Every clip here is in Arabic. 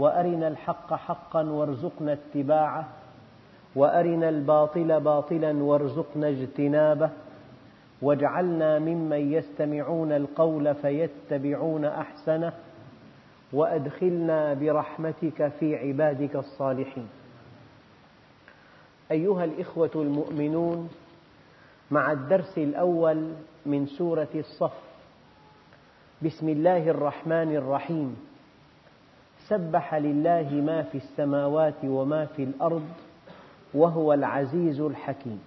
وأرنا الحق حقا وارزقنا اتباعه وأرنا الباطل باطلا وارزقنا اجتنابه واجعلنا ممن يستمعون القول فيتبعون أحسنه وأدخلنا برحمتك في عبادك الصالحين. أيها الإخوة المؤمنون مع الدرس الأول من سورة الصف بسم الله الرحمن الرحيم. سبح لله ما في السماوات وما في الأرض وهو العزيز الحكيم.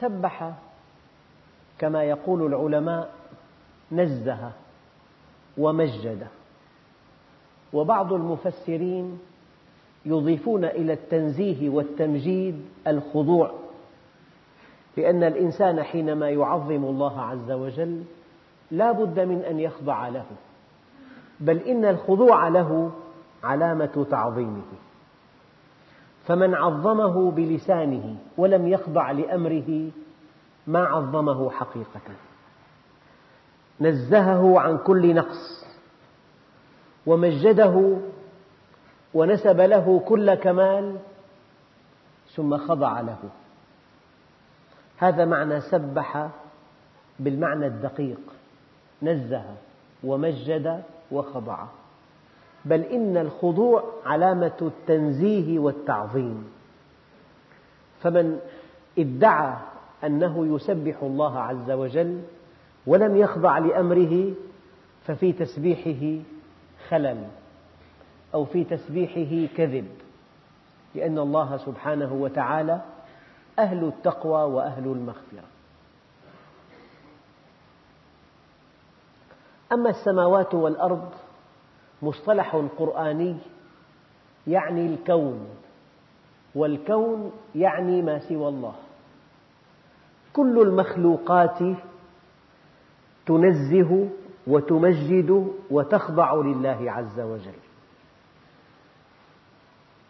سبح كما يقول العلماء نزه ومجد. وبعض المفسرين يضيفون إلى التنزيه والتمجيد الخضوع لأن الإنسان حينما يعظم الله عز وجل لا بد من أن يخضع له. بل إن الخضوع له علامة تعظيمه. فمن عظمه بلسانه ولم يخضع لأمره ما عظمه حقيقة. نزهه عن كل نقص ومجده ونسب له كل كمال ثم خضع له. هذا معنى سبح بالمعنى الدقيق. نزه ومجد وخضع. بل إن الخضوع علامة التنزيه والتعظيم. فمن ادعى أنه يسبح الله عز وجل ولم يخضع لأمره ففي تسبيحه خلل أو في تسبيحه كذب لأن الله سبحانه وتعالى أهل التقوى وأهل المغفرة. أما السماوات والأرض مصطلح قرآني يعني الكون والكون يعني ما سوى الله. كل المخلوقات تنزه وتمجد وتخضع لله عز وجل.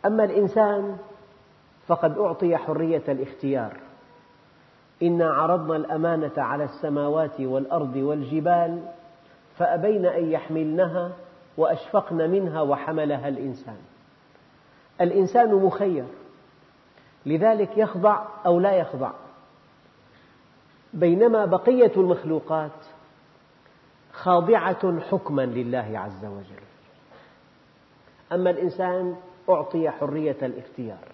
أما الإنسان فقد أعطي حرية الاختيار. إنا عرضنا الأمانة على السماوات والأرض والجبال فأبين أن يحملنها وأشفقن منها وحملها الإنسان. الإنسان مخير لذلك يخضع أو لا يخضع. بينما بقية المخلوقات خاضعة حكما لله عز وجل. أما الإنسان أعطي حرية الاختيار.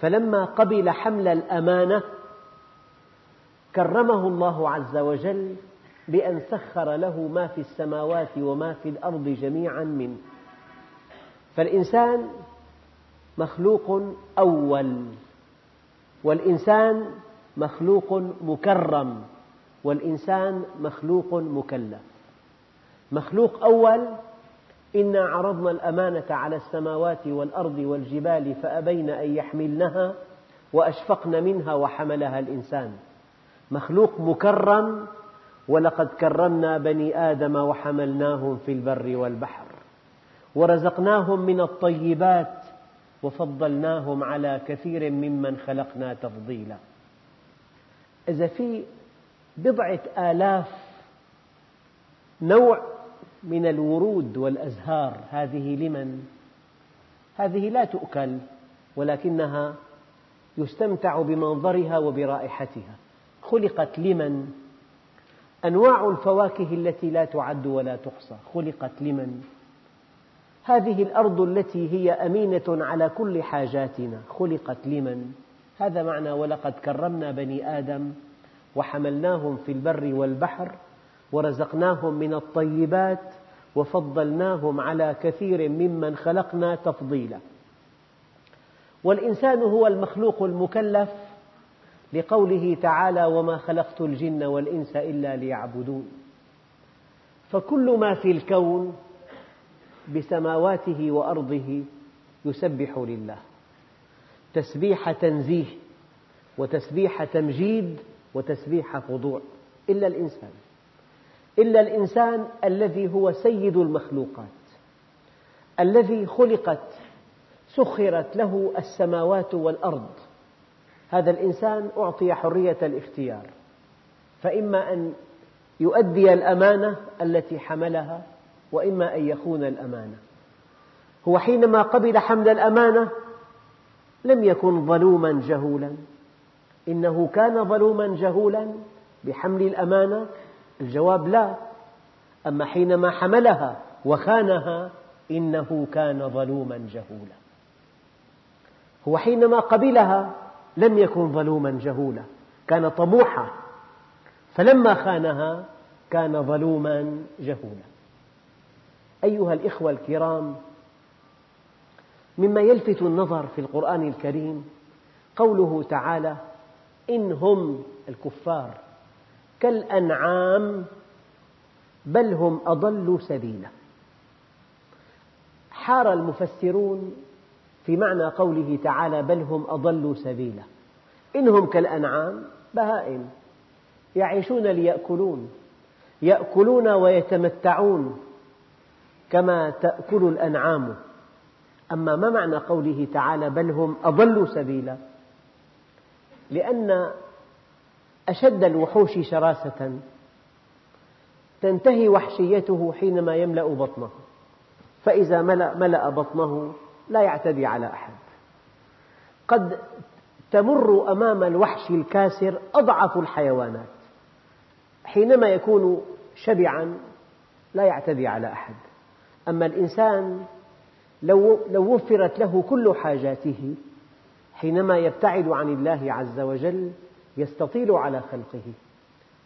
فلما قبل حمل الأمانة كرمه الله عز وجل بأن سخر له ما في السماوات وما في الأرض جميعا منه. فالإنسان مخلوق أول والإنسان مخلوق مكرم والإنسان مخلوق مكلف. مخلوق أول إنا عرضنا الأمانة على السماوات والأرض والجبال فأبين أن يحملنها وأشفقن منها وحملها الإنسان. مخلوق مكرم ولقد كرمنا بني آدم وحملناهم في البر والبحر ورزقناهم من الطيبات وفضلناهم على كثير ممن خلقنا تفضيلا إذا في بضعة آلاف نوع من الورود والأزهار هذه لمن؟ هذه لا تؤكل ولكنها يستمتع بمنظرها وبرائحتها خلقت لمن؟ أنواع الفواكه التي لا تعد ولا تحصى خلقت لمن؟ هذه الأرض التي هي أمينة على كل حاجاتنا خلقت لمن؟ هذا معنى ولقد كرمنا بني آدم وحملناهم في البر والبحر ورزقناهم من الطيبات وفضلناهم على كثير ممن خلقنا تفضيلا والإنسان هو المخلوق المكلف لقوله تعالى وما خلقت الجن والإنس إلا ليعبدون. فكل ما في الكون بسماواته وأرضه يسبح لله. تسبيح تنزيه وتسبيح تمجيد وتسبيح خضوع. إلا الإنسان. إلا الإنسان الذي هو سيد المخلوقات. الذي خلقت سخرت له السماوات والأرض. هذا الإنسان أعطي حرية الاختيار فإما أن يؤدي الأمانة التي حملها وإما أن يخون الأمانة. هو حينما قبل حمل الأمانة لم يكن ظلوما جهولا. إنه كان ظلوما جهولا بحمل الأمانة؟ الجواب لا. أما حينما حملها وخانها إنه كان ظلوما جهولا. هو حينما قبلها لم يكن ظلوما جهولا كان طموحا. فلما خانها كان ظلوما جهولا. أيها الإخوة الكرام مما يلفت النظر في القرآن الكريم قوله تعالى إن هم الكفار كالأنعام بل هم أضل سبيلا. حار المفسرون في معنى قوله تعالى بل هم أضل سبيلا. إنهم كالأنعام بهائم. يعيشون ليأكلون. يأكلون ويتمتعون كما تأكل الأنعام. أما ما معنى قوله تعالى بل هم أضل سبيلا؟ لأن أشد الوحوش شراسة. تنتهي وحشيته حينما يملأ بطنه. فإذا ملأ, ملأ بطنه لا يعتدي على أحد. قد تمر أمام الوحش الكاسر أضعف الحيوانات. حينما يكون شبعا لا يعتدي على أحد. أما الإنسان لو, وفرت له كل حاجاته حينما يبتعد عن الله عز وجل يستطيل على خلقه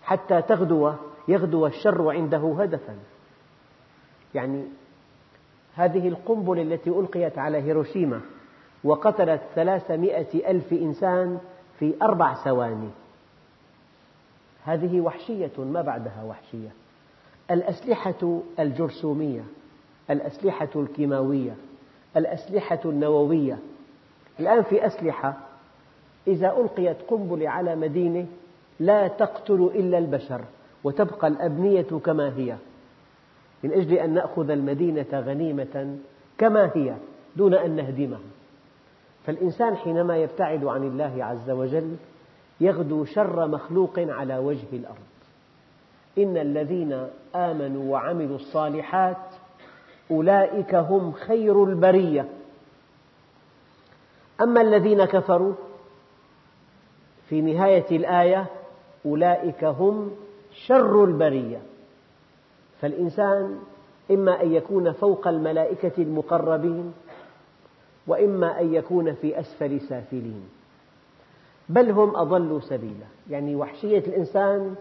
حتى تغدو يغدو الشر عنده هدفا. يعني هذه القنبلة التي ألقيت على هيروشيما وقتلت ثلاثمائة ألف إنسان في أربع ثواني. هذه وحشية ما بعدها وحشية. الأسلحة الجرثومية الأسلحة الكيماوية الأسلحة النووية. الآن في أسلحة إذا ألقيت قنبلة على مدينة لا تقتل إلا البشر وتبقى الأبنية كما هي. من أجل أن نأخذ المدينة غنيمة كما هي دون أن نهدمها. فالإنسان حينما يبتعد عن الله عز وجل يغدو شر مخلوق على وجه الأرض. إن الذين آمنوا وعملوا الصالحات أولئك هم خير البرية. أما الذين كفروا في نهاية الآية أولئك هم شر البرية. فالإنسان إما أن يكون فوق الملائكة المقربين وإما أن يكون في أسفل سافلين. بل هم أضلوا سبيلا. يعني وحشية الإنسان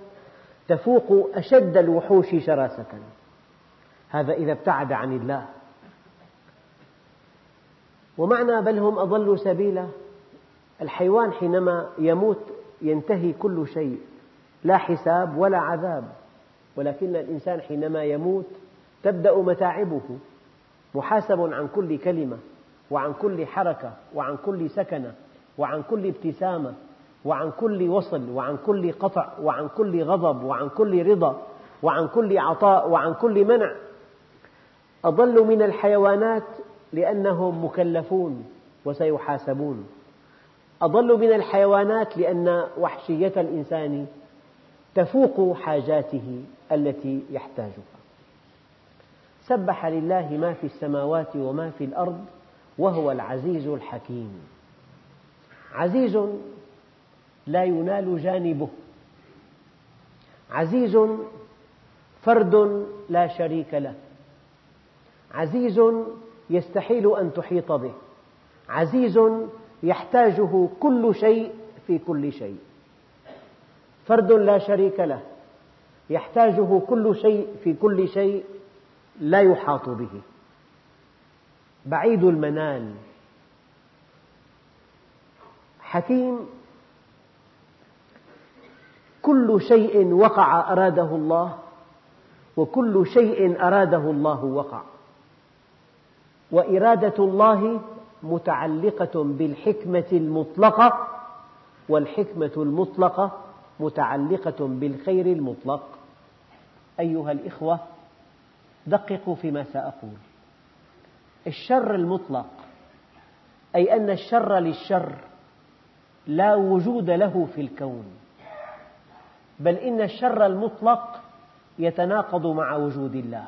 تفوق أشد الوحوش شراسة. هذا إذا ابتعد عن الله. ومعنى بل هم أضلوا سبيلا؟ الحيوان حينما يموت ينتهي كل شيء. لا حساب ولا عذاب. ولكن الإنسان حينما يموت تبدأ متاعبه محاسب عن كل كلمة وعن كل حركة وعن كل سكنة وعن كل ابتسامة وعن كل وصل وعن كل قطع وعن كل غضب وعن كل رضا وعن كل عطاء وعن كل منع. أضل من الحيوانات لأنهم مكلفون وسيحاسبون. أضل من الحيوانات لأن وحشية الإنسان تفوق حاجاته. التي يحتاجها. سبح لله ما في السماوات وما في الأرض وهو العزيز الحكيم. عزيز لا ينال جانبه. عزيز فرد لا شريك له. عزيز يستحيل أن تحيط به. عزيز يحتاجه كل شيء في كل شيء. فرد لا شريك له. يحتاجه كل شيء في كل شيء لا يحاط به. بعيد المنال. حكيم كل شيء وقع أراده الله وكل شيء أراده الله وقع. وإرادة الله متعلقة بالحكمة المطلقة والحكمة المطلقة متعلقة بالخير المطلق. أيها الإخوة دققوا فيما سأقول. الشر المطلق أي أن الشر للشر لا وجود له في الكون بل إن الشر المطلق يتناقض مع وجود الله.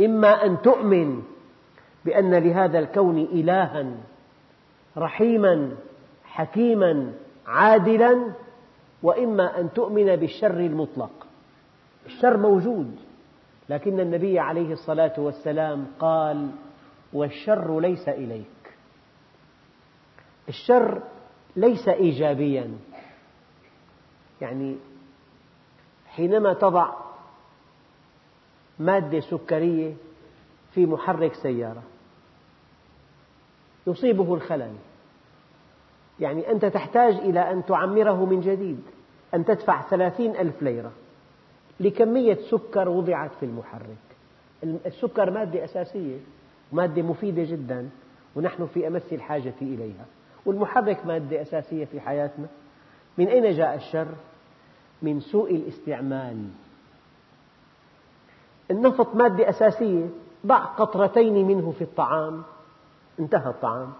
إما أن تؤمن بأن لهذا الكون إلها رحيما حكيما عادلا وإما أن تؤمن بالشر المطلق. الشر موجود لكن النبي عليه الصلاة والسلام قال والشر ليس إليك. الشر ليس إيجابيا. يعني حينما تضع مادة سكرية في محرك سيارة يصيبه الخلل. يعني أنت تحتاج إلى أن تعمره من جديد أن تدفع ثلاثين ألف ليرة. لكمية سكر وضعت في المحرك. السكر مادة أساسية مادة مفيدة جدا ونحن في أمس الحاجة إليها. والمحرك مادة أساسية في حياتنا. من أين جاء الشر؟ من سوء الاستعمال. النفط مادة أساسية ضع قطرتين منه في الطعام. انتهى الطعام.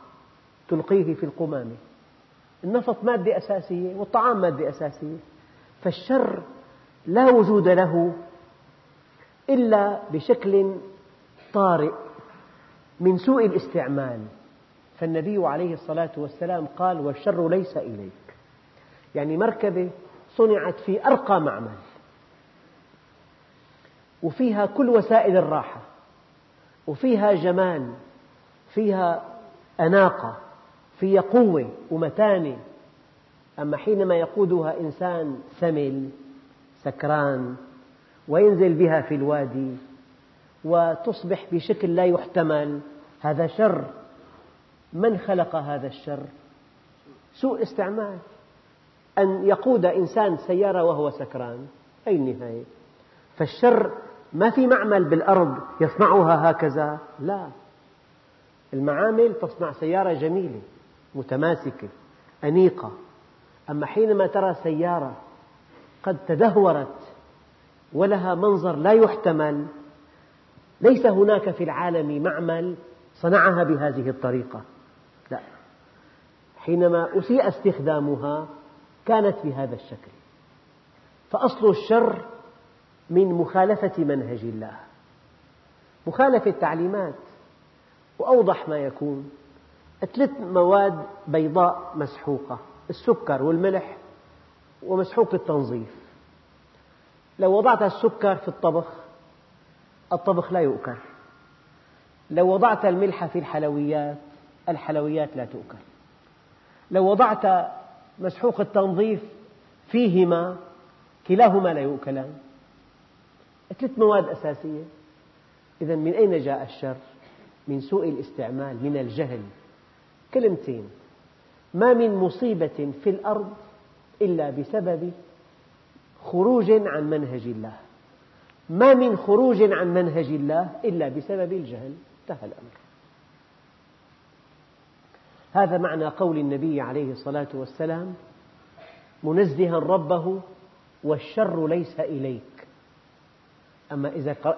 تلقيه في القمامة. النفط مادة أساسية والطعام مادة أساسية. فالشر لا وجود له إلا بشكل طارئ من سوء الاستعمال. فالنبي عليه الصلاة والسلام قال والشر ليس إليك. يعني مركبة صنعت في أرقى معمل وفيها كل وسائل الراحة وفيها جمال فيها أناقة فيها قوة ومتانة. أما حينما يقودها إنسان سمل سكران وينزل بها في الوادي وتصبح بشكل لا يحتمل. هذا شر. من خلق هذا الشر؟ سوء استعمال. أن يقود إنسان سيارة وهو سكران. أي النهاية. فالشر ما في معمل بالأرض يصنعها هكذا. لا. المعامل تصنع سيارة جميلة متماسكة أنيقة. أما حينما ترى سيارة قد تدهورت ولها منظر لا يحتمل. ليس هناك في العالم معمل صنعها بهذه الطريقة. لا. حينما أسيء استخدامها كانت بهذا الشكل. فأصل الشر من مخالفة منهج الله. مخالفة التعليمات. وأوضح ما يكون. ثلاث مواد بيضاء مسحوقة. السكر والملح ومسحوق التنظيف. لو وضعت السكر في الطبخ الطبخ لا يؤكل. لو وضعت الملح في الحلويات الحلويات لا تؤكل. لو وضعت مسحوق التنظيف فيهما كلاهما لا يؤكلان. ثلاث مواد أساسية. إذا من أين جاء الشر؟ من سوء الاستعمال من الجهل. كلمتين. ما من مصيبة في الأرض إلا بسبب خروج عن منهج الله. ما من خروج عن منهج الله إلا بسبب الجهل. انتهى الأمر. هذا معنى قول النبي عليه الصلاة والسلام منزها ربه والشر ليس إليك. أما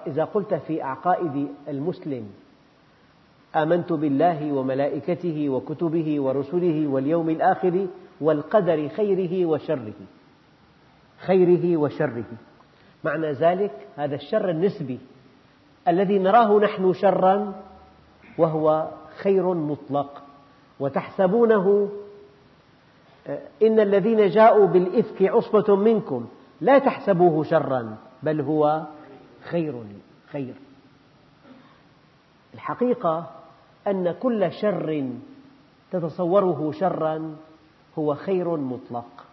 إذا قلت في عقائد المسلم آمنت بالله وملائكته وكتبه ورسله واليوم الآخر والقدر خيره وشره. خيره وشره. معنى ذلك هذا الشر النسبي الذي نراه نحن شرا وهو خير مطلق. وتحسبونه إن الذين جاءوا بالإفك عصبة منكم لا تحسبوه شرا بل هو خير خير. الحقيقة أن كل شر تتصوره شرا هو خير مطلق.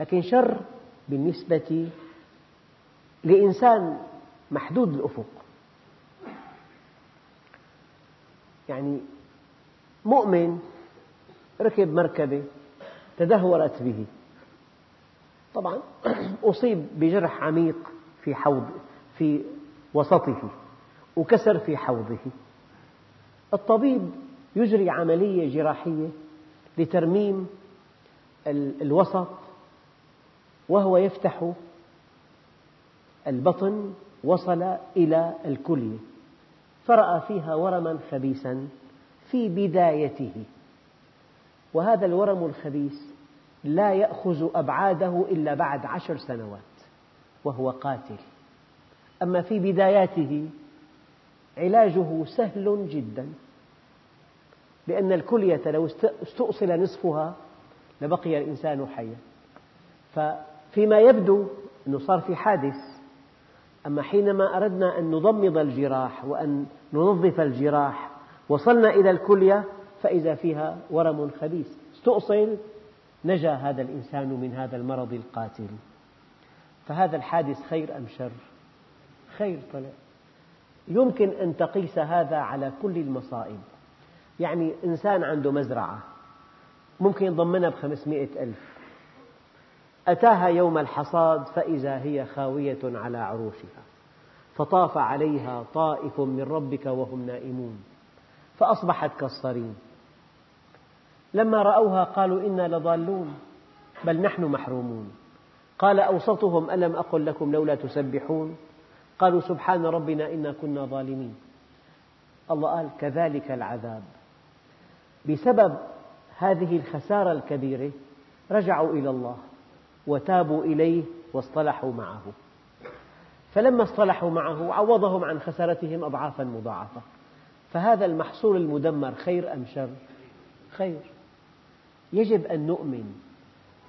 لكن شر بالنسبة لإنسان محدود الأفق. يعني مؤمن ركب مركبة تدهورت به. طبعا أصيب بجرح عميق في حوض في وسطه وكسر في حوضه. الطبيب يجري عملية جراحية لترميم الوسط وهو يفتح البطن وصل إلى الكلية فرأى فيها ورما خبيثا في بدايته. وهذا الورم الخبيث لا يأخذ أبعاده إلا بعد عشر سنوات وهو قاتل. أما في بداياته علاجه سهل جدا لأن الكلية لو استؤصل نصفها لبقي الإنسان حيا. ففيما يبدو أنه صار في حادث أما حينما أردنا أن نضمد الجراح وأن ننظف الجراح وصلنا إلى الكلية فإذا فيها ورم خبيث. استؤصل نجا هذا الإنسان من هذا المرض القاتل. فهذا الحادث خير أم شر؟ خير طلع. يمكن أن تقيس هذا على كل المصائب. يعني إنسان عنده مزرعة. ممكن يضمنها بخمسمائة ألف. أتاها يوم الحصاد فإذا هي خاوية على عروشها. فطاف عليها طائف من ربك وهم نائمون. فأصبحت كالصريم. لما رأوها قالوا إنا لضالون بل نحن محرومون. قال أوسطهم ألم أقل لكم لولا تسبحون؟ قالوا سبحان ربنا إنا كنا ظالمين. الله قال كذلك العذاب. بسبب هذه الخسارة الكبيرة رجعوا إلى الله وتابوا إليه واصطلحوا معه. فلما اصطلحوا معه عوضهم عن خسارتهم أضعافا مضاعفة. فهذا المحصول المدمر خير أم شر؟ خير. يجب أن نؤمن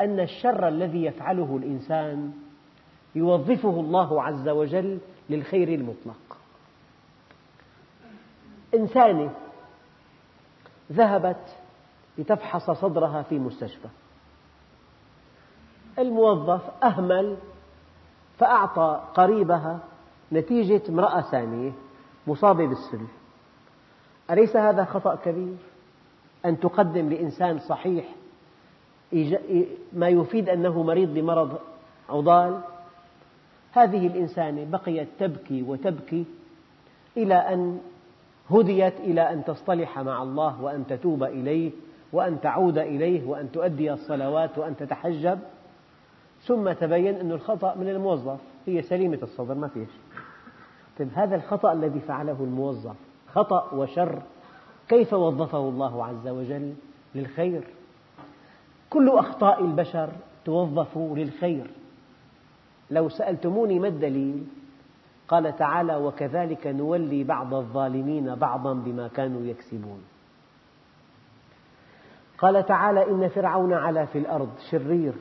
أن الشر الذي يفعله الإنسان يوظفه الله عز وجل للخير المطلق. إنسانة ذهبت لتفحص صدرها في مستشفى. الموظف أهمل فأعطى قريبها نتيجة امرأة ثانية مصابة بالسل. أليس هذا خطأ كبير؟ أن تقدم لإنسان صحيح ما يفيد أنه مريض بمرض عضال هذه الإنسانة بقيت تبكي وتبكي إلى أن هديت إلى أن تصطلح مع الله وأن تتوب إليه وأن تعود إليه وأن تؤدي الصلوات وأن تتحجب ثم تبين أن الخطأ من الموظف. هي سليمة الصدر ما فيش. طيب هذا الخطأ الذي فعله الموظف خطأ وشر كيف وظفه الله عز وجل؟ للخير. كل أخطاء البشر توظف للخير. لو سألتموني ما الدليل؟ قال تعالى وكذلك نولي بعض الظالمين بعضا بما كانوا يكسبون. قال تعالى إن فرعون علا في الأرض شرير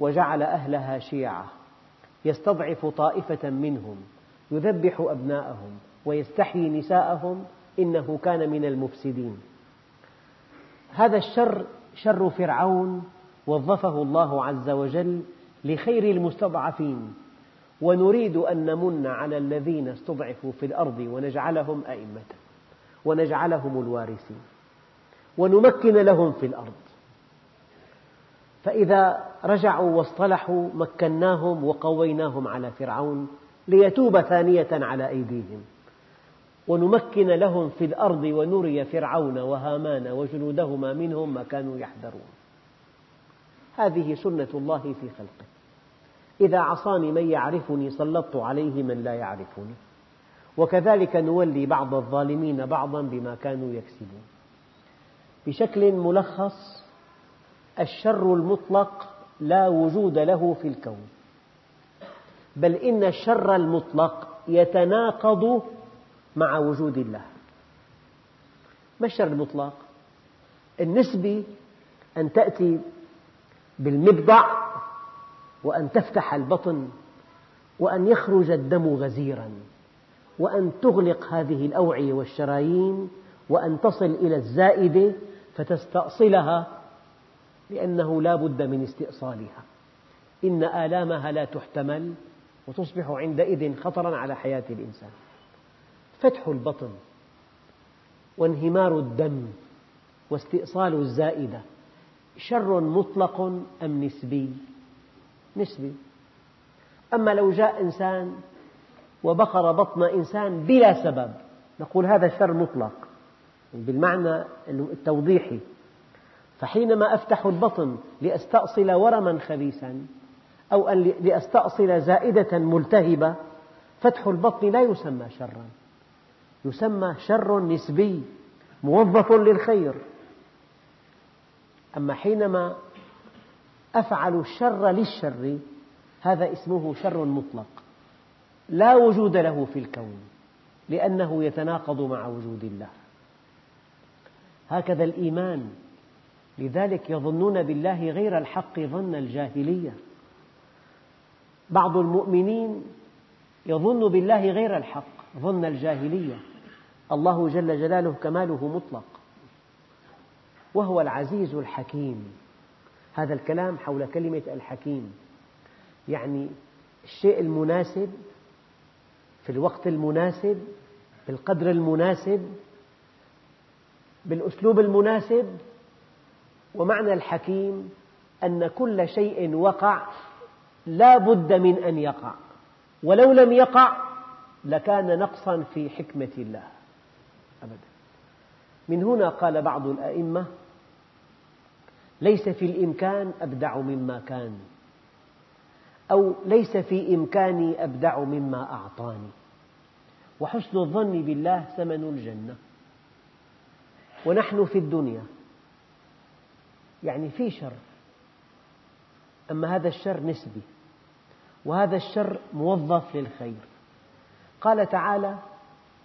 وجعل أهلها شيعا يستضعف طائفة منهم يذبح أبناءهم ويستحيي نساءهم إنه كان من المفسدين. هذا الشر شر فرعون وظفه الله عز وجل لخير المستضعفين ونريد أن نمن على الذين استضعفوا في الأرض ونجعلهم أئمة ونجعلهم الوارثين. ونمكن لهم في الأرض. فإذا رجعوا واصطلحوا مكناهم وقويناهم على فرعون ليتوب ثانية على أيديهم. ونمكن لهم في الأرض ونري فرعون وهامان وجنودهما منهم ما كانوا يحذرون. هذه سنة الله في خلقه. إذا عصاني من يعرفني سلطت عليه من لا يعرفني. وكذلك نولي بعض الظالمين بعضا بما كانوا يكسبون. بشكل ملخص الشر المطلق لا وجود له في الكون بل إن الشر المطلق يتناقض مع وجود الله ما الشر المطلق؟ النسبي أن تأتي بالمبضع وأن تفتح البطن وأن يخرج الدم غزيرا وأن تغلق هذه الأوعية والشرايين وأن تصل إلى الزائدة فتستأصلها لأنه لا بد من استئصالها. إن آلامها لا تحتمل وتصبح عندئذ خطرا على حياة الإنسان. فتح البطن وانهمار الدم واستئصال الزائدة شر مطلق أم نسبي؟ نسبي. أما لو جاء إنسان وبقر بطن إنسان بلا سبب نقول هذا شر مطلق. بالمعنى التوضيحي. فحينما أفتح البطن لأستأصل ورما خبيثا أو لأستأصل زائدة ملتهبة فتح البطن لا يسمى شرا. يسمى شر نسبي موظف للخير. أما حينما أفعل الشر للشر هذا اسمه شر مطلق. لا وجود له في الكون لأنه يتناقض مع وجود الله. هكذا الإيمان. لذلك يظنون بالله غير الحق ظن الجاهلية. بعض المؤمنين يظن بالله غير الحق ظن الجاهلية. الله جل جلاله كماله مطلق. وهو العزيز الحكيم. هذا الكلام حول كلمة الحكيم. يعني الشيء المناسب في الوقت المناسب بالقدر المناسب بالأسلوب المناسب ومعنى الحكيم أن كل شيء وقع لا بد من أن يقع. ولو لم يقع لكان نقصا في حكمة الله. أبدا. من هنا قال بعض الأئمة ليس في الإمكان أبدع مما كان أو ليس في إمكاني أبدع مما أعطاني. وحسن الظن بالله ثمن الجنة. ونحن في الدنيا. يعني في شر. أما هذا الشر نسبي. وهذا الشر موظف للخير. قال تعالى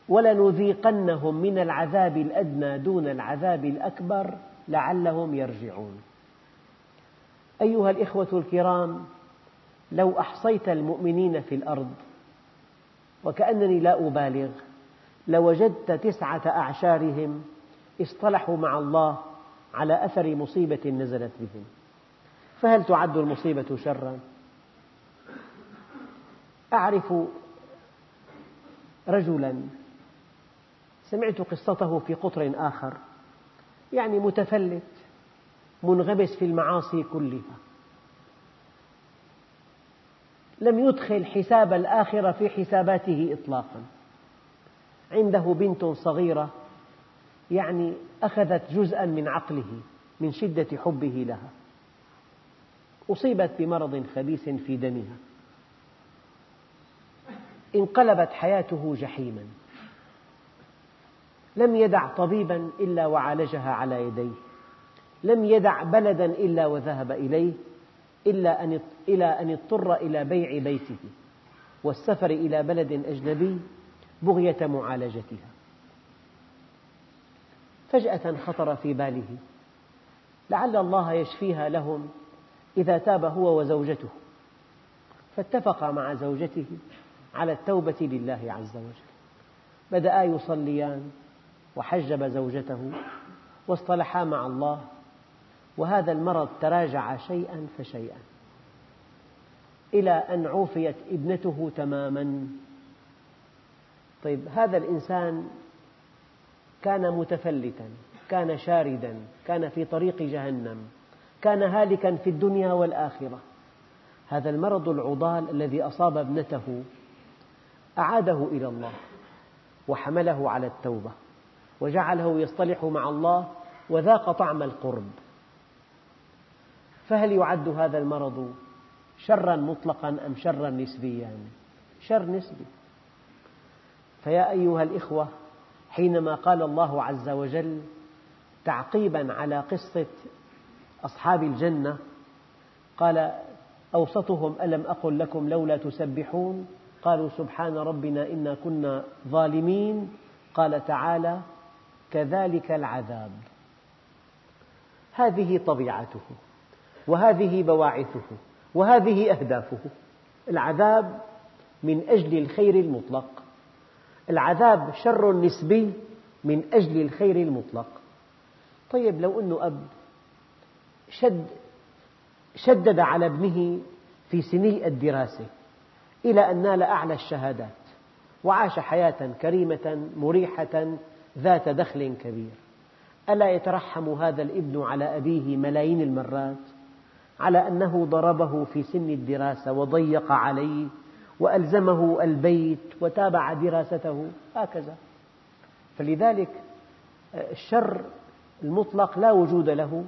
ولنذيقنهم من العذاب الأدنى دون العذاب الأكبر لعلهم يرجعون. أيها الإخوة الكرام لو أحصيت المؤمنين في الأرض وكأنني لا أبالغ لوجدت تسعة أعشارهم اصطلحوا مع الله على أثر مصيبة نزلت بهم. فهل تعد المصيبة شرا؟ أعرف رجلا سمعت قصته في قطر آخر يعني متفلت منغمس في المعاصي كلها. لم يدخل حساب الآخرة في حساباته إطلاقا. عنده بنت صغيرة يعني أخذت جزءا من عقله من شدة حبه لها. أصيبت بمرض خبيث في دمها. انقلبت حياته جحيما. لم يدع طبيبا إلا وعالجها على يديه. لم يدع بلدا إلا وذهب إليه إلا أن إلى أن اضطر إلى بيع بيته. والسفر إلى بلد أجنبي بغية معالجتها. فجأة خطر في باله. لعل الله يشفيها لهم إذا تاب هو وزوجته. فاتفق مع زوجته على التوبة لله عز وجل. بدأا يصليان وحجب زوجته واصطلحا مع الله وهذا المرض تراجع شيئا فشيئا. إلى أن عوفيت ابنته تماما. طيب هذا الإنسان كان متفلتا كان شاردا كان في طريق جهنم كان هالكا في الدنيا والآخرة. هذا المرض العضال الذي أصاب ابنته أعاده إلى الله وحمله على التوبة وجعله يصطلح مع الله وذاق طعم القرب. فهل يعد هذا المرض شرا مطلقا أم شرا نسبيا؟ شر نسبي. فيا أيها الإخوة حينما قال الله عز وجل تعقيبا على قصة أصحاب الجنة قال أوسطهم ألم أقل لكم لولا تسبحون؟ قالوا سبحان ربنا إنا كنا ظالمين. قال تعالى كذلك العذاب. هذه طبيعته وهذه بواعثه وهذه أهدافه. العذاب من أجل الخير المطلق. العذاب شر نسبي من أجل الخير المطلق. طيب لو أنه أب شد شدد على ابنه في سني الدراسة إلى أن نال أعلى الشهادات وعاش حياة كريمة مريحة ذات دخل كبير. ألا يترحم هذا الابن على أبيه ملايين المرات على أنه ضربه في سن الدراسة وضيق عليه وألزمه البيت وتابع دراسته هكذا. فلذلك الشر المطلق لا وجود له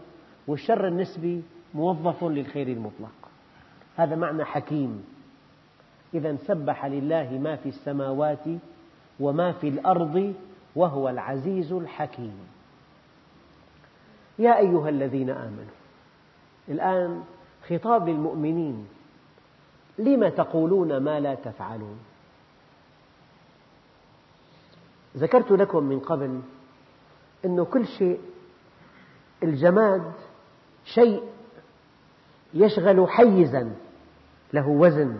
والشر النسبي موظف للخير المطلق. هذا معنى حكيم. إذا سبح لله ما في السماوات وما في الأرض وهو العزيز الحكيم. يا أيها الذين آمنوا الآن خطاب للمؤمنين. لم تقولون ما لا تفعلون؟ ذكرت لكم من قبل أن كل شيء الجماد شيء يشغل حيزا له وزن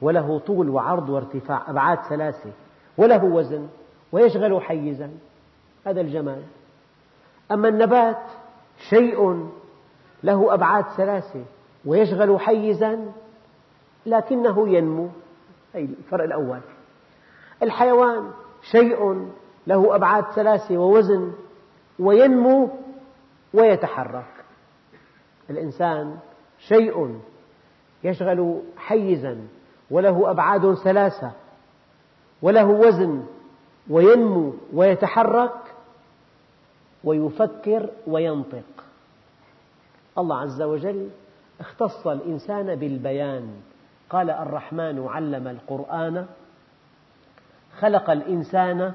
وله طول وعرض وارتفاع أبعاد ثلاثة وله وزن ويشغل حيزا هذا الجماد. أما النبات شيء له أبعاد ثلاثة ويشغل حيزا لكنه ينمو. أي الفرق الأول. الحيوان شيء له أبعاد ثلاثة ووزن وينمو ويتحرك. الإنسان شيء يشغل حيزا وله أبعاد ثلاثة وله وزن وينمو ويتحرك ويفكر وينطق. الله عز وجل اختص الإنسان بالبيان. قال الرحمن علم القرآن خلق الإنسان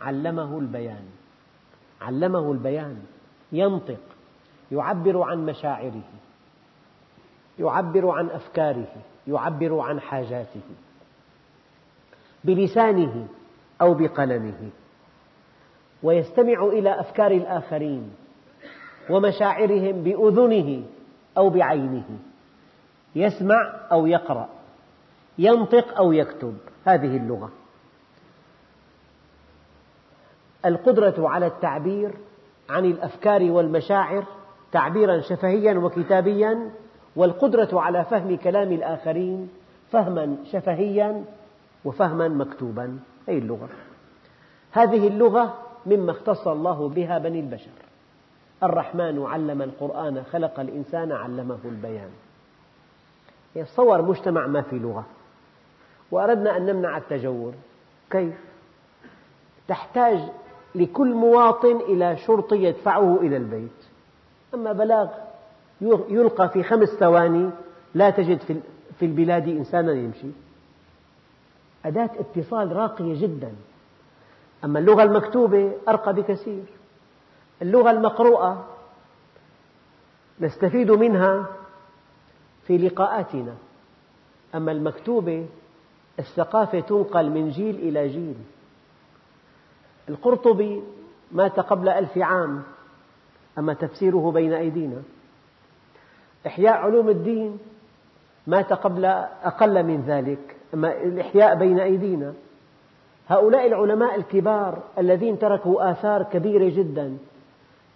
علمه البيان. علمه البيان ينطق يعبر عن مشاعره يعبر عن أفكاره يعبر عن حاجاته. بلسانه أو بقلمه. ويستمع إلى أفكار الآخرين ومشاعرهم بأذنه أو بعينه. يسمع أو يقرأ ينطق أو يكتب. هذه اللغة. القدرة على التعبير عن الأفكار والمشاعر تعبيرا شفهيا وكتابيا والقدرة على فهم كلام الآخرين فهما شفهيا وفهما مكتوبا. أي اللغة. هذه اللغة مما اختص الله بها بني البشر. الرحمن علم القرآن خلق الإنسان علمه البيان. يتصور مجتمع ما في لغة. وأردنا أن نمنع التجور كيف؟ تحتاج لكل مواطن إلى شرطي يدفعه إلى البيت. أما بلاغ يلقى في خمس ثواني لا تجد في البلاد إنسانا يمشي. أداة اتصال راقية جدا. أما اللغة المكتوبة أرقى بكثير. اللغة المقروءة نستفيد منها في لقاءاتنا. أما المكتوبة الثقافة تنقل من جيل إلى جيل. القرطبي مات قبل ألف عام أما تفسيره بين أيدينا. إحياء علوم الدين مات قبل أقل من ذلك أما الإحياء بين أيدينا. هؤلاء العلماء الكبار الذين تركوا آثار كبيرة جدا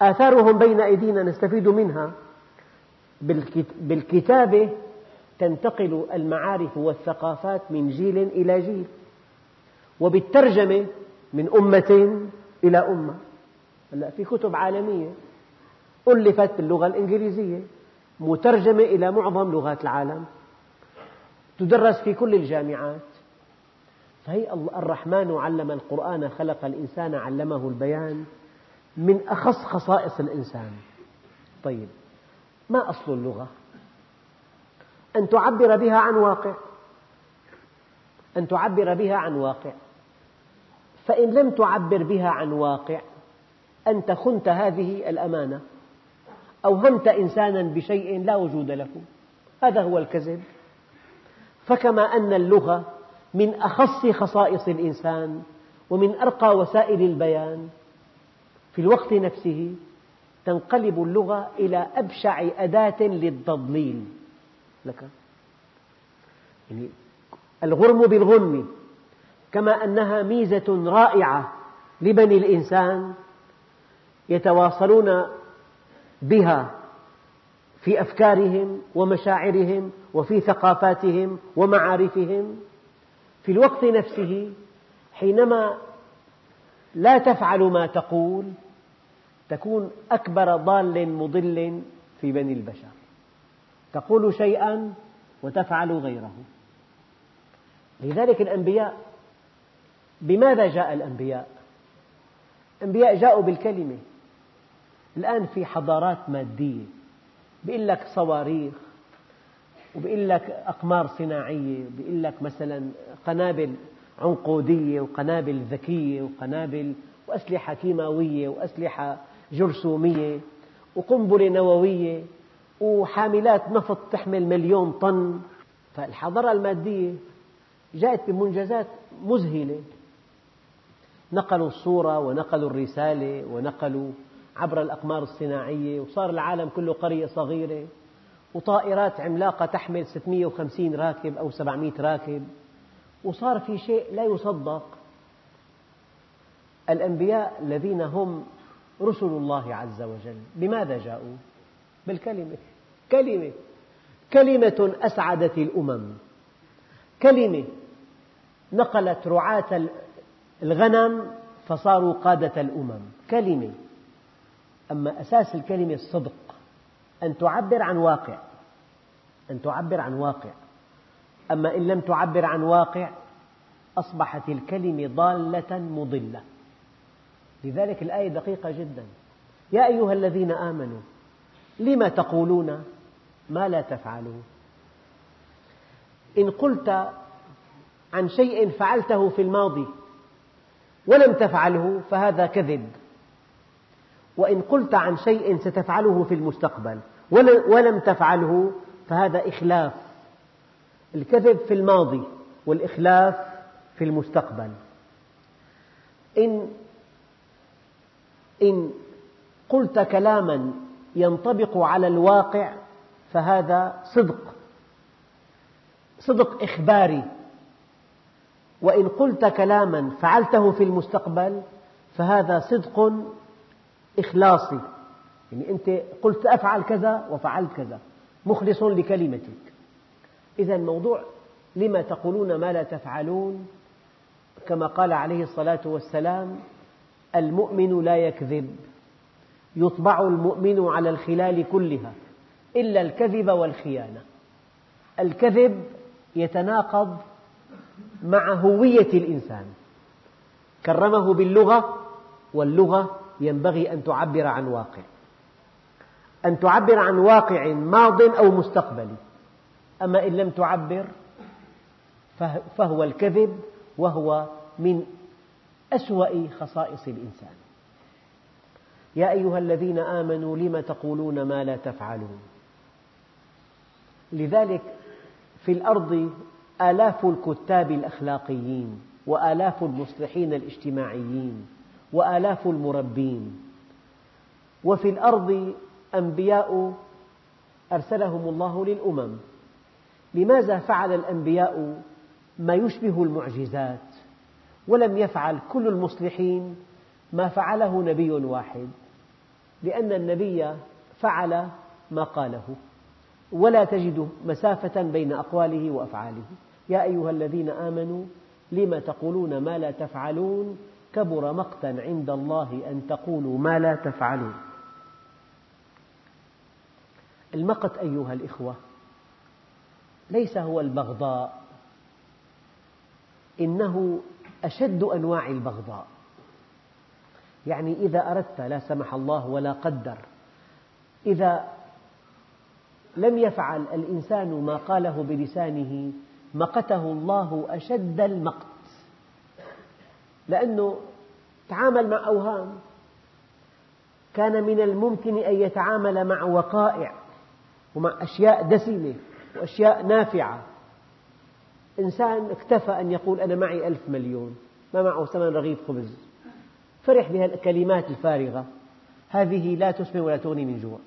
آثارهم بين أيدينا نستفيد منها. بالكتابة تنتقل المعارف والثقافات من جيل إلى جيل وبالترجمة من أمة إلى أمة. هلأ في كتب عالمية ألفت باللغة الإنجليزية مترجمة إلى معظم لغات العالم تدرس في كل الجامعات. فهي الرحمن علم القرآن خلق الإنسان علمه البيان من أخص خصائص الإنسان. طيب. ما أصل اللغة؟ أن تعبر بها عن واقع. أن تعبر بها عن واقع. فإن لم تعبر بها عن واقع أنت خنت هذه الأمانة أوهمت إنسانا بشيء لا وجود له. هذا هو الكذب. فكما أن اللغة من أخص خصائص الإنسان ومن أرقى وسائل البيان في الوقت نفسه تنقلب اللغة إلى أبشع أداة للتضليل لك؟ يعني الغرم بالغنم كما أنها ميزة رائعة لبني الإنسان يتواصلون بها في أفكارهم ومشاعرهم وفي ثقافاتهم ومعارفهم. في الوقت نفسه حينما لا تفعل ما تقول تكون أكبر ضال مضل في بني البشر. تقول شيئا وتفعل غيره. لذلك الأنبياء بماذا جاء الأنبياء؟ أنبياء جاءوا بالكلمة. الآن في حضارات مادية بيقول لك صواريخ وبيقول لك أقمار صناعية بيقول لك مثلا قنابل عنقودية وقنابل ذكية وقنابل وأسلحة كيماوية وأسلحة جرثومية وقنبلة نووية وحاملات نفط تحمل مليون طن. فالحضارة المادية جاءت بمنجزات مذهلة. نقلوا الصورة ونقلوا الرسالة ونقلوا عبر الأقمار الصناعية وصار العالم كله قرية صغيرة. وطائرات عملاقة تحمل 650 راكب أو 700 راكب. وصار في شيء لا يصدق. الأنبياء الذين هم رسل الله عز وجل. بماذا جاءوا؟ بالكلمة. كلمة. كلمة أسعدت الأمم. كلمة. نقلت رعاة الغنم فصاروا قادة الأمم. كلمة. أما أساس الكلمة الصدق. أن تعبر عن واقع. أن تعبر عن واقع. أما إن لم تعبر عن واقع أصبحت الكلمة ضالة مضلة. لذلك الآية دقيقة جدا. يا أيها الذين آمنوا لم تقولون ما لا تفعلون؟ إن قلت عن شيء فعلته في الماضي ولم تفعله فهذا كذب. وإن قلت عن شيء ستفعله في المستقبل ولم تفعله فهذا إخلاف. الكذب في الماضي والإخلاف في المستقبل. إن إن قلت كلاما ينطبق على الواقع فهذا صدق. صدق إخباري. وإن قلت كلاما فعلته في المستقبل فهذا صدق إخلاصي. يعني أنت قلت أفعل كذا وفعلت كذا. مخلص لكلمتك. إذا الموضوع لما تقولون ما لا تفعلون؟ كما قال عليه الصلاة والسلام المؤمن لا يكذب. يطبع المؤمن على الخلال كلها إلا الكذب والخيانة. الكذب يتناقض مع هوية الإنسان. كرمه باللغة واللغة ينبغي أن تعبر عن واقع. أن تعبر عن واقع ماض أو مستقبلي أما إن لم تعبر فهو الكذب وهو من أسوأ خصائص الإنسان. يا أيها الذين آمنوا لم تقولون ما لا تفعلون؟ لذلك في الأرض آلاف الكتاب الأخلاقيين وآلاف المصلحين الاجتماعيين وآلاف المربين. وفي الأرض أنبياء أرسلهم الله للأمم. لماذا فعل الأنبياء ما يشبه المعجزات؟ ولم يفعل كل المصلحين ما فعله نبي واحد لأن النبي فعل ما قاله ولا تجد مسافة بين أقواله وأفعاله. يا أيها الذين آمنوا لم تقولون ما لا تفعلون؟ كبر مقتا عند الله أن تقولوا ما لا تفعلون. المقت أيها الإخوة ليس هو البغضاء إنه أشد أنواع البغضاء. يعني إذا أردت لا سمح الله ولا قدر إذا لم يفعل الإنسان ما قاله بلسانه مقته الله أشد المقت. لأنه تعامل مع أوهام. كان من الممكن أن يتعامل مع وقائع ومع أشياء دسمة وأشياء نافعة. إنسان اكتفى أن يقول أنا معي ألف مليون ما معه ثمن رغيف خبز. فرح بهالكلمات الفارغة. هذه لا تسمن ولا تغني من جوع.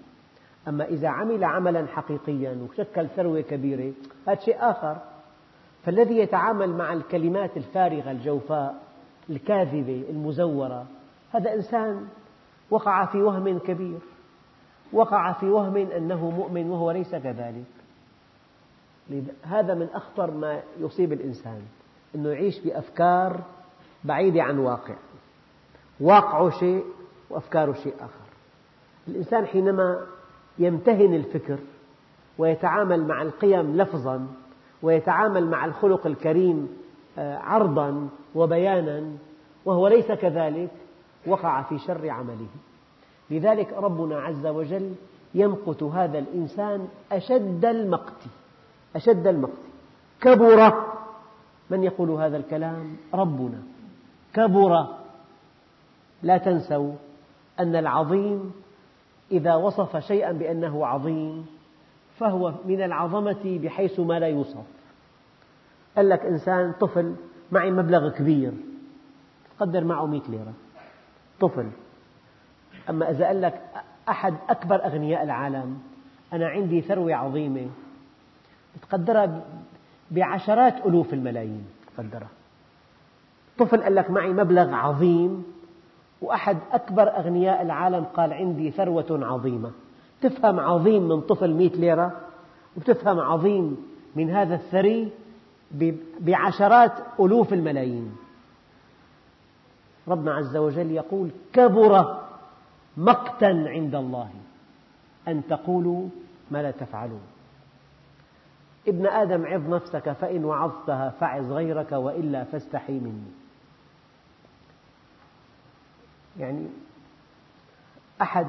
أما إذا عمل عملا حقيقيا وشكل ثروة كبيرة هذا شيء آخر. فالذي يتعامل مع الكلمات الفارغة الجوفاء الكاذبة المزورة هذا إنسان وقع في وهم كبير. وقع في وهم أنه مؤمن وهو ليس كذلك. هذا من أخطر ما يصيب الإنسان أنه يعيش بأفكار بعيدة عن واقع. واقعه شيء وأفكاره شيء آخر. الإنسان حينما يمتهن الفكر ويتعامل مع القيم لفظا ويتعامل مع الخلق الكريم آه، عرضا وبيانا وهو ليس كذلك وقع في شر عمله. لذلك ربنا عز وجل يمقت هذا الإنسان أشد المقت. أشد المقت. كبر من يقول هذا الكلام؟ ربنا. كبر. لا تنسوا أن العظيم إذا وصف شيئا بأنه عظيم فهو من العظمة بحيث ما لا يوصف. قال لك إنسان طفل معي مبلغ كبير. قدر معه مئة ليرة. طفل. أما إذا قال لك أحد أكبر أغنياء العالم أنا عندي ثروة عظيمة. تقدرها بعشرات ألوف الملايين تقدرها. طفل قال لك معي مبلغ عظيم وأحد أكبر أغنياء العالم قال عندي ثروة عظيمة. تفهم عظيم من طفل مئة ليرة وتفهم عظيم من هذا الثري بعشرات ألوف الملايين. ربنا عز وجل يقول كبر مقتا عند الله أن تقولوا ما لا تفعلون. ابن آدم عظ نفسك فإن وعظتها فعظ غيرك وإلا فاستحي مني. يعني أحد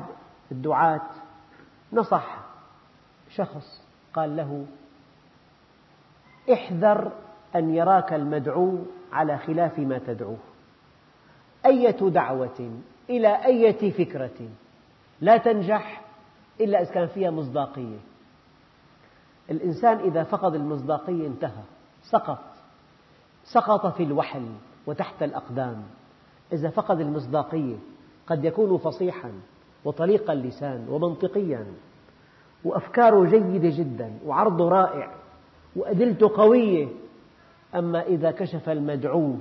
الدعاة نصح شخص قال له احذر أن يراك المدعو على خلاف ما تدعوه. أية دعوة؟ إلى أية فكرة؟ لا تنجح إلا إذا كان فيها مصداقية. الإنسان إذا فقد المصداقية انتهى سقط. سقط في الوحل وتحت الأقدام. إذا فقد المصداقية قد يكون فصيحا وطليق اللسان ومنطقيا. وأفكاره جيدة جدا وعرضه رائع وأدلته قوية. أما إذا كشف المدعو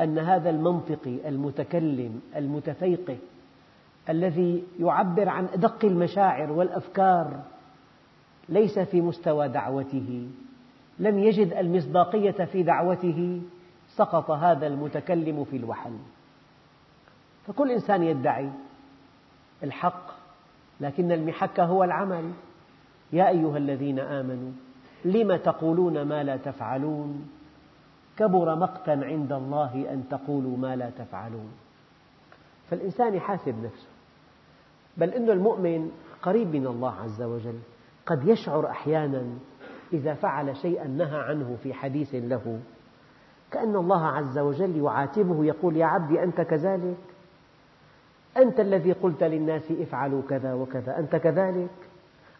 أن هذا المنطقي المتكلم المتفيقه الذي يعبر عن أدق المشاعر والأفكار ليس في مستوى دعوته. لم يجد المصداقية في دعوته. سقط هذا المتكلم في الوحل. فكل إنسان يدعي الحق لكن المحك هو العمل. يا أيها الذين آمنوا لم تقولون ما لا تفعلون؟ كبر مقتا عند الله أن تقولوا ما لا تفعلون. فالإنسان يحاسب نفسه. بل إن المؤمن قريب من الله عز وجل. قد يشعر أحيانا إذا فعل شيئا نهى عنه في حديث له. كأن الله عز وجل يعاتبه يقول يا عبدي أنت كذلك؟ أنت الذي قلت للناس افعلوا كذا وكذا أنت كذلك؟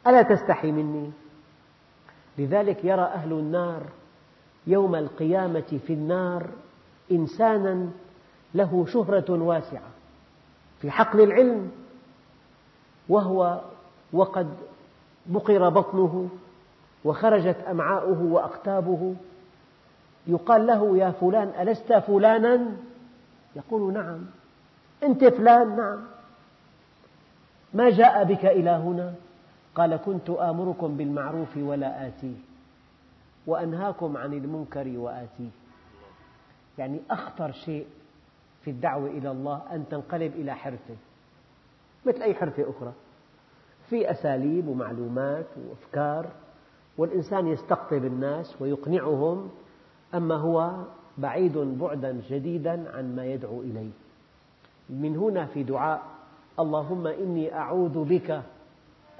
ألا تستحي مني؟ لذلك يرى أهل النار يوم القيامة في النار إنسانا له شهرة واسعة في حقل العلم وهو وقد بقر بطنه وخرجت أمعاؤه وأقتابه. يقال له يا فلان ألست فلانا؟ يقول نعم. أنت فلان؟ نعم. ما جاء بك إلى هنا قال كنت آمركم بالمعروف ولا آتيه وأنهاكم عن المنكر وآتيه. يعني أخطر شيء في الدعوة إلى الله أن تنقلب إلى حرفة مثل أي حرفة أخرى. في أساليب ومعلومات وأفكار والإنسان يستقطب الناس ويقنعهم أما هو بعيد بعدا جديدا عن ما يدعو إليه. من هنا في دعاء اللهم إني أعوذ بك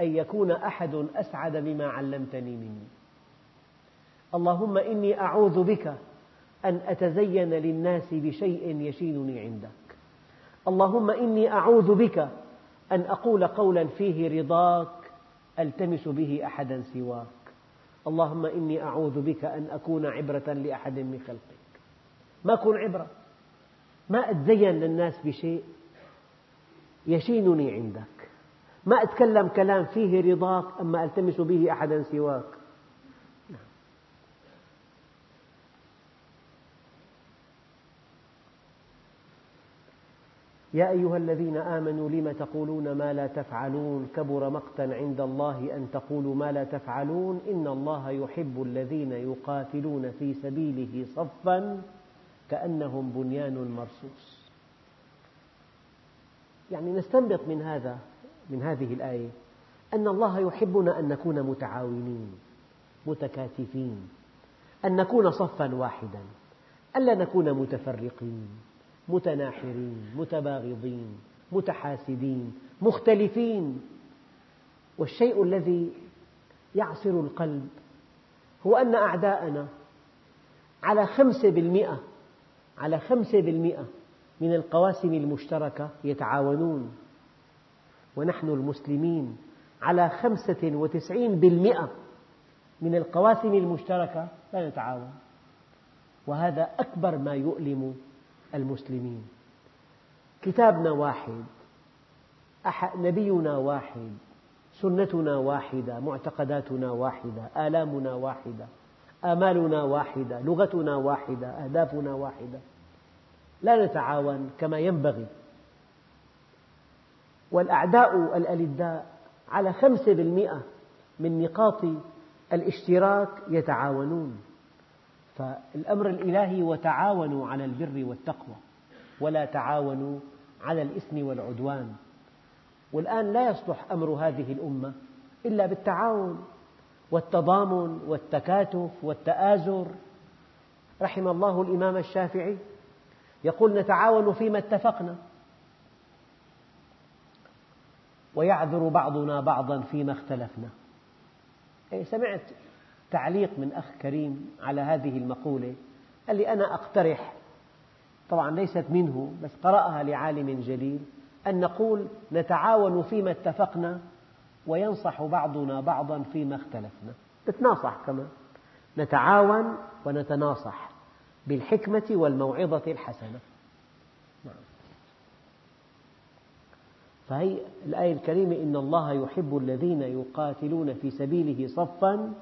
أن يكون أحد أسعد بما علمتني مني. اللهم إني أعوذ بك أن أتزين للناس بشيء يشينني عندك. اللهم إني أعوذ بك أن أقول قولا فيه رضاك ألتمس به أحدا سواك. اللهم إني أعوذ بك أن أكون عبرة لأحد من خلقك. ما أكون عبرة؟ ما أتزين للناس بشيء؟ يشينني عندك. ما أتكلم كلام فيه رضاك أما ألتمس به أحدا سواك نعم. يا أيها الذين آمنوا لم تقولون ما لا تفعلون؟ كبر مقتا عند الله أن تقولوا ما لا تفعلون. إن الله يحب الذين يقاتلون في سبيله صفا كأنهم بنيان مرصوص. يعني نستنبط من هذا من هذه الآية أن الله يحبنا أن نكون متعاونين متكاتفين أن نكون صفا واحدا ألا نكون متفرقين. متناحرين متباغضين متحاسدين مختلفين. والشيء الذي يعصر القلب هو أن أعداءنا على خمسة بالمئة على خمسة بالمئة من القواسم المشتركة يتعاونون. ونحن المسلمين على خمسة وتسعين بالمئة من القواسم المشتركة لا نتعاون. وهذا أكبر ما يؤلم المسلمين. كتابنا واحد نبينا واحد سنتنا واحدة معتقداتنا واحدة آلامنا واحدة آمالنا واحدة لغتنا واحدة أهدافنا واحدة. لا نتعاون كما ينبغي. والأعداء الألداء على خمسة بالمئة من نقاط الاشتراك يتعاونون. فالأمر الإلهي وتعاونوا على البر والتقوى ولا تعاونوا على الإثم والعدوان. والآن لا يصلح أمر هذه الأمة إلا بالتعاون والتضامن والتكاتف والتآزر. رحم الله الإمام الشافعي يقول نتعاون فيما اتفقنا. ويعذر بعضنا بعضا فيما اختلفنا. إيه، سمعت تعليق من أخ كريم على هذه المقولة قال لي أنا أقترح طبعا ليست منه بس قرأها لعالم جليل أن نقول نتعاون فيما اتفقنا وينصح بعضنا بعضا فيما اختلفنا. نتناصح كمان نتعاون ونتناصح بالحكمة والموعظة الحسنة. نعم. فهي الآية الكريمة إن الله يحب الذين يقاتلون في سبيله صفا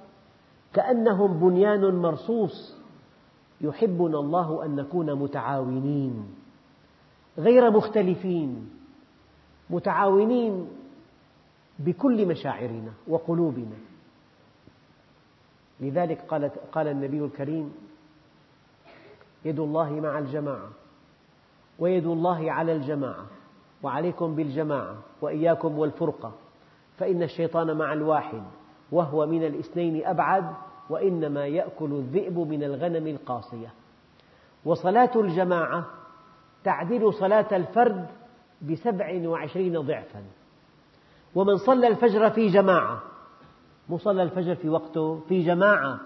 كأنهم بنيان مرصوص يحبنا الله أن نكون متعاونين غير مختلفين متعاونين بكل مشاعرنا وقلوبنا. لذلك قال, قال النبي الكريم يد الله مع الجماعة ويد الله على الجماعة وعليكم بالجماعة وإياكم والفرقة فإن الشيطان مع الواحد وهو من الاثنين أبعد وإنما يأكل الذئب من الغنم القاصية. وصلاة الجماعة تعدل صلاة الفرد بسبع وعشرين ضعفا. ومن صلى الفجر في جماعة مصلى الفجر في وقته في جماعة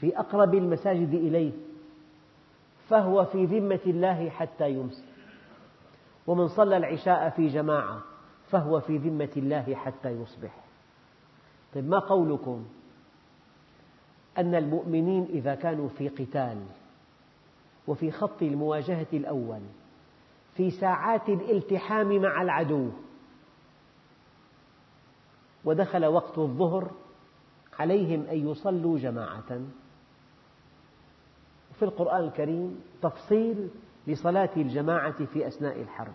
في أقرب المساجد إليه فهو في ذمة الله حتى يمسي. ومن صلى العشاء في جماعة فهو في ذمة الله حتى يصبح. طيب ما قولكم؟ أن المؤمنين إذا كانوا في قتال وفي خط المواجهة الأول في ساعات الالتحام مع العدو ودخل وقت الظهر عليهم أن يصلوا جماعة. في القرآن الكريم تفصيل لصلاة الجماعة في أثناء الحرب.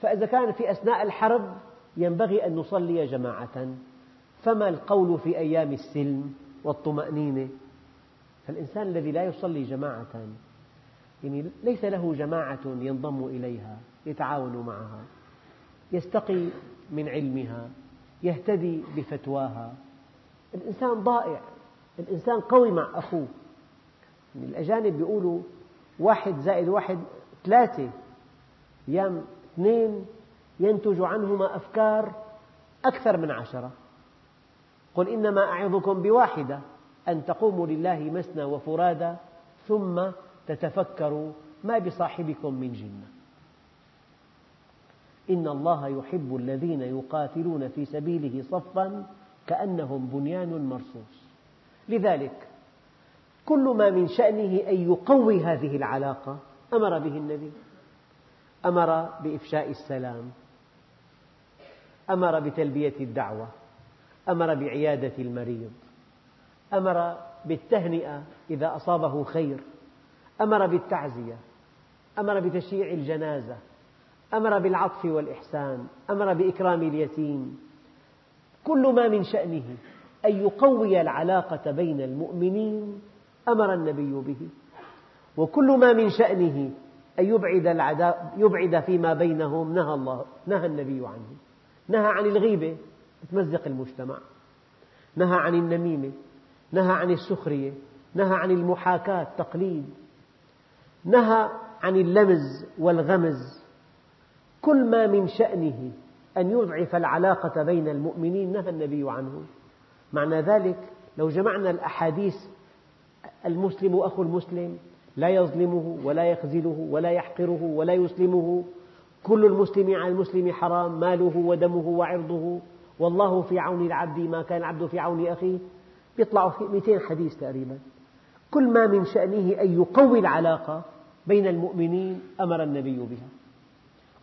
فإذا كان في أثناء الحرب ينبغي أن نصلي جماعة. فما القول في أيام السلم؟ والطمأنينة. فالإنسان الذي لا يصلي جماعة يعني ليس له جماعة ينضم إليها يتعاون معها يستقي من علمها يهتدي بفتواها. الإنسان ضائع الإنسان قوي مع أخوه. يعني الأجانب بيقولوا واحد زائد واحد ثلاثة أيام اثنين ينتج عنهما أفكار أكثر من عشرة. قل إنما أعظكم بواحدة أن تقوموا لله مثنى وفرادى ثم تتفكروا ما بصاحبكم من جنة. إن الله يحب الذين يقاتلون في سبيله صفا كأنهم بنيان مرصوص. لذلك كل ما من شأنه أن يقوي هذه العلاقة أمر به النبي أمر بإفشاء السلام أمر بتلبية الدعوة أمر بعيادة المريض. أمر بالتهنئة إذا أصابه خير. أمر بالتعزية. أمر بتشييع الجنازة. أمر بالعطف والإحسان. أمر بإكرام اليتيم. كل ما من شأنه أن يقوي العلاقة بين المؤمنين أمر النبي به. وكل ما من شأنه أن يبعد, العداء يبعد فيما بينهم نهى, الله نهى النبي عنه. نهى عن الغيبة. تمزق المجتمع. نهى عن النميمة نهى عن السخرية نهى عن المحاكاة تقليد نهى عن اللمز والغمز. كل ما من شأنه أن يضعف العلاقة بين المؤمنين نهى النبي عنه. معنى ذلك لو جمعنا الأحاديث المسلم أخو المسلم لا يظلمه ولا يخذله ولا يحقره ولا يسلمه. كل المسلم على المسلم حرام ماله ودمه وعرضه. والله في عون العبد ما كان العبد في عون أخيه. يطلعوا 200 حديث تقريبا. كل ما من شأنه أن يقوي العلاقة بين المؤمنين أمر النبي بها.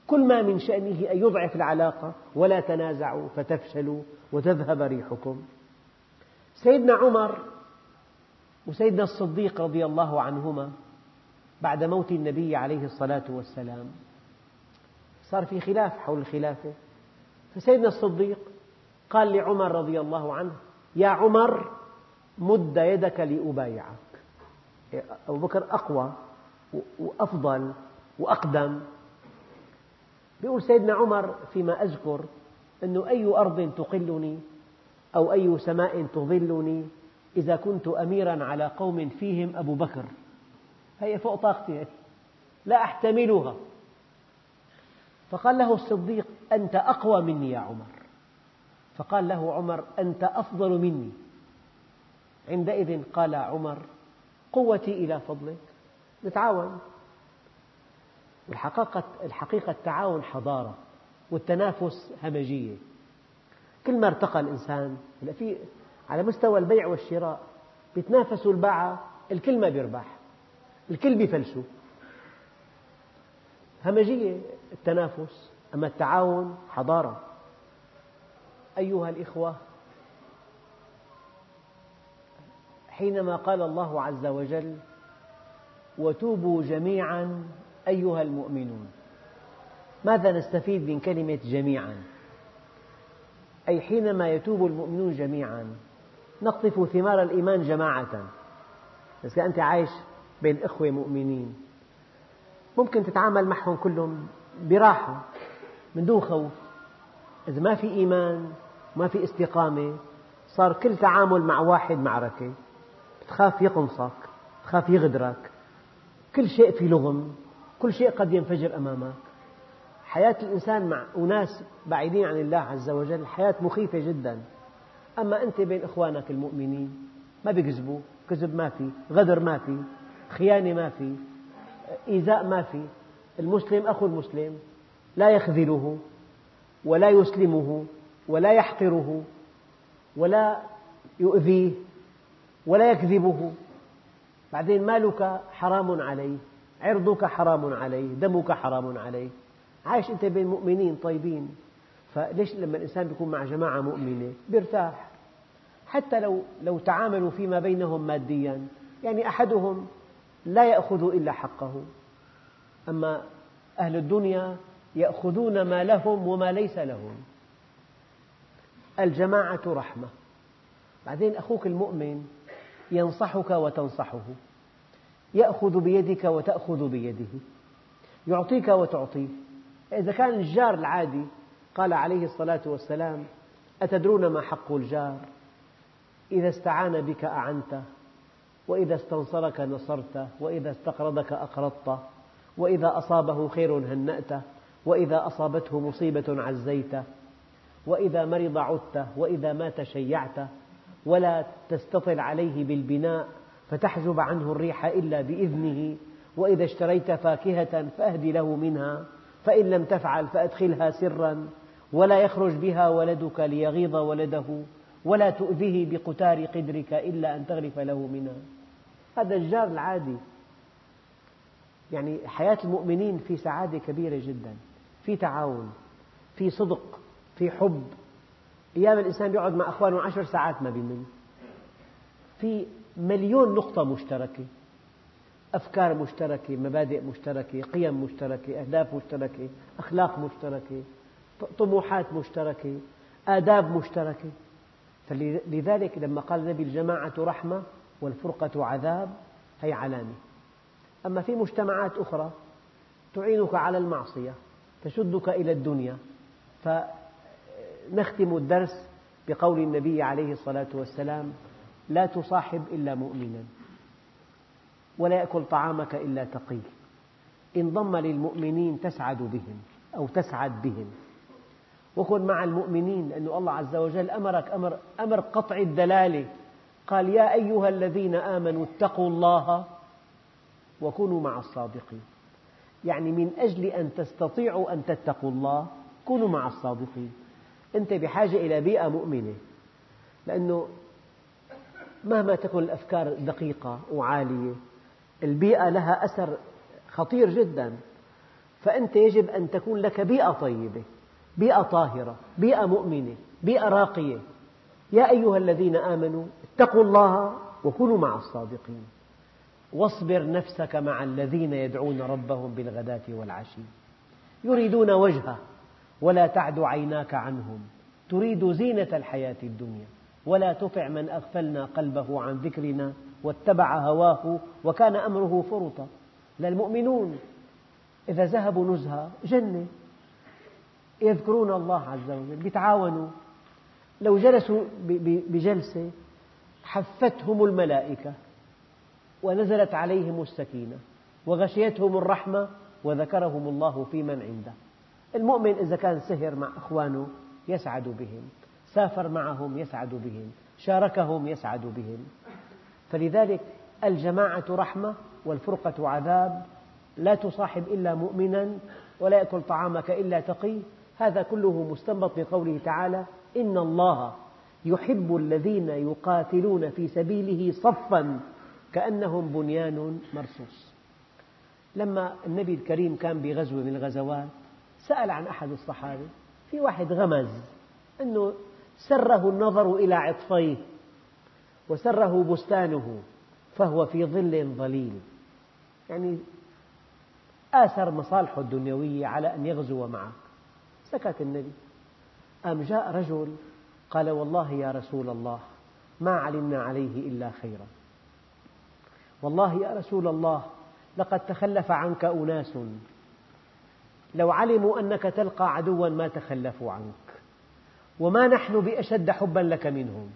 كل ما من شأنه أن يضعف العلاقة ولا تنازعوا فتفشلوا وتذهب ريحكم. سيدنا عمر وسيدنا الصديق رضي الله عنهما بعد موت النبي عليه الصلاة والسلام صار في خلاف حول الخلافة فسيدنا الصديق قال لعمر رضي الله عنه يا عمر مد يدك لأبايعك. أبو بكر أقوى وأفضل وأقدم. يقول سيدنا عمر فيما أذكر أنه أي أرض تقلني أو أي سماء تظلني إذا كنت أميرا على قوم فيهم أبو بكر. هي فوق طاقتي. لا أحتملها. فقال له الصديق أنت أقوى مني يا عمر. فقال له عمر أنت أفضل مني. عندئذ قال عمر قوتي إلى فضلك. نتعاون. الحقيقة, الحقيقة التعاون حضارة والتنافس همجية. كل ما ارتقى الإنسان في على مستوى البيع والشراء بيتنافسوا الباعة الكل ما بيربح الكل بيفلسوا. همجية التنافس أما التعاون حضارة. أيها الإخوة حينما قال الله عز وجل وتوبوا جميعا أيها المؤمنون. ماذا نستفيد من كلمة جميعا؟ أي حينما يتوب المؤمنون جميعا نقطف ثمار الإيمان جماعة. إذا أنت عايش بين إخوة مؤمنين ممكن تتعامل معهم كلهم براحة من دون خوف. إذا ما في إيمان ما في استقامة صار كل تعامل مع واحد معركة. تخاف يقمصك تخاف يغدرك. كل شيء في لغم كل شيء قد ينفجر أمامك. حياة الإنسان مع أناس بعيدين عن الله عز وجل حياة مخيفة جدا. أما أنت بين إخوانك المؤمنين ما بيكذبوا كذب ما في غدر ما في خيانة ما في إيذاء ما في. المسلم أخو المسلم لا يخذله ولا يسلمه. ولا يحقره ولا يؤذيه ولا يكذبه. بعدين مالك حرام عليه عرضك حرام عليه دمك حرام عليه. عايش أنت بين مؤمنين طيبين. فليش لما الإنسان يكون مع جماعة مؤمنة؟ بيرتاح. حتى لو لو تعاملوا فيما بينهم ماديا. يعني أحدهم لا يأخذ إلا حقه. أما أهل الدنيا يأخذون ما لهم وما ليس لهم. الجماعة رحمة. بعدين أخوك المؤمن ينصحك وتنصحه. يأخذ بيدك وتأخذ بيده. يعطيك وتعطيه. إذا كان الجار العادي قال عليه الصلاة والسلام أتدرون ما حق الجار؟ إذا استعان بك أعنته وإذا استنصرك نصرته وإذا استقرضك أقرضته وإذا أصابه خير هنأته وإذا أصابته مصيبة عزيته وإذا مرض عدته وإذا مات شيعته ولا تستطل عليه بالبناء فتحجب عنه الريح إلا بإذنه وإذا اشتريت فاكهة فأهد له منها فإن لم تفعل فأدخلها سرا ولا يخرج بها ولدك ليغيظ ولده ولا تؤذيه بقتار قدرك إلا أن تغرف له منها. هذا الجار العادي. يعني حياة المؤمنين في سعادة كبيرة جدا في تعاون في صدق. في حب. أيام الإنسان يقعد مع أخوانه عشر ساعات ما بيمل. في مليون نقطة مشتركة. أفكار مشتركة مبادئ مشتركة قيم مشتركة أهداف مشتركة أخلاق مشتركة طموحات مشتركة آداب مشتركة. فلذلك لما قال النبي الجماعة رحمة والفرقة عذاب هي علامة أما في مجتمعات أخرى تعينك على المعصية تشدك إلى الدنيا فنختم الدرس بقول النبي عليه الصلاة والسلام لا تصاحب إلا مؤمنا ولا يأكل طعامك إلا تقي. انضم للمؤمنين تسعد بهم أو تسعد بهم. وكن مع المؤمنين لأن الله عز وجل أمرك أمر, أمر قطع الدلالة. قال يا أيها الذين آمنوا اتقوا الله وكونوا مع الصادقين. يعني من أجل أن تستطيعوا أن تتقوا الله كونوا مع الصادقين. أنت بحاجة إلى بيئة مؤمنة. لأنه مهما تكن الأفكار دقيقة وعالية البيئة لها أثر خطير جدا. فأنت يجب أن تكون لك بيئة طيبة بيئة طاهرة بيئة مؤمنة بيئة راقية. يا أيها الذين آمنوا اتقوا الله وكونوا مع الصادقين. واصبر نفسك مع الذين يدعون ربهم بالغداة والعشي. يريدون وجهه. ولا تعد عيناك عنهم. تريد زينة الحياة الدنيا. ولا تطع من أغفلنا قلبه عن ذكرنا واتبع هواه وكان أمره فرطا. للمؤمنون إذا ذهبوا نزهة جنة يذكرون الله عز وجل. يتعاونوا لو جلسوا بجلسة حفتهم الملائكة ونزلت عليهم السكينة وغشيتهم الرحمة وذكرهم الله في من عنده. المؤمن إذا كان سهر مع أخوانه يسعد بهم سافر معهم يسعد بهم شاركهم يسعد بهم. فلذلك الجماعة رحمة والفرقة عذاب لا تصاحب إلا مؤمنا ولا يأكل طعامك إلا تقي. هذا كله مستنبط من قوله تعالى إن الله يحب الذين يقاتلون في سبيله صفا كأنهم بنيان مرصوص. لما النبي الكريم كان بغزوة من الغزوات سأل عن أحد الصحابة في واحد غمز أنه سره النظر إلى عطفيه وسره بستانه فهو في ظل ظليل. يعني آثر مصالحه الدنيوية على أن يغزو معك. سكت النبي. أم جاء رجل قال والله يا رسول الله ما علمنا عليه إلا خيرا. والله يا رسول الله لقد تخلف عنك أناس لو علموا أنك تلقى عدوا ما تخلفوا عنك وما نحن بأشد حبا لك منهم.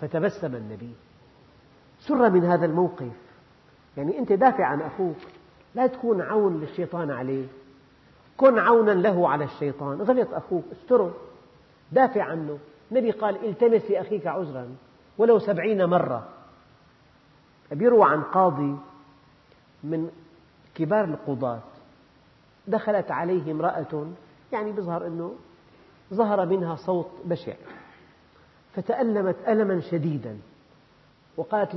فتبسم النبي. سر من هذا الموقف. يعني أنت دافع عن أخوك. لا تكون عون للشيطان عليه. كن عونا له على الشيطان. غلط أخوك. استره. دافع عنه. النبي قال التمس لأخيك عذرا ولو سبعين مرة. بيروى عن قاضي من كبار القضاة. دخلت عليه امرأة يعني بظهر أنه ظهر منها صوت بشع فتألمت ألما شديدا وقالت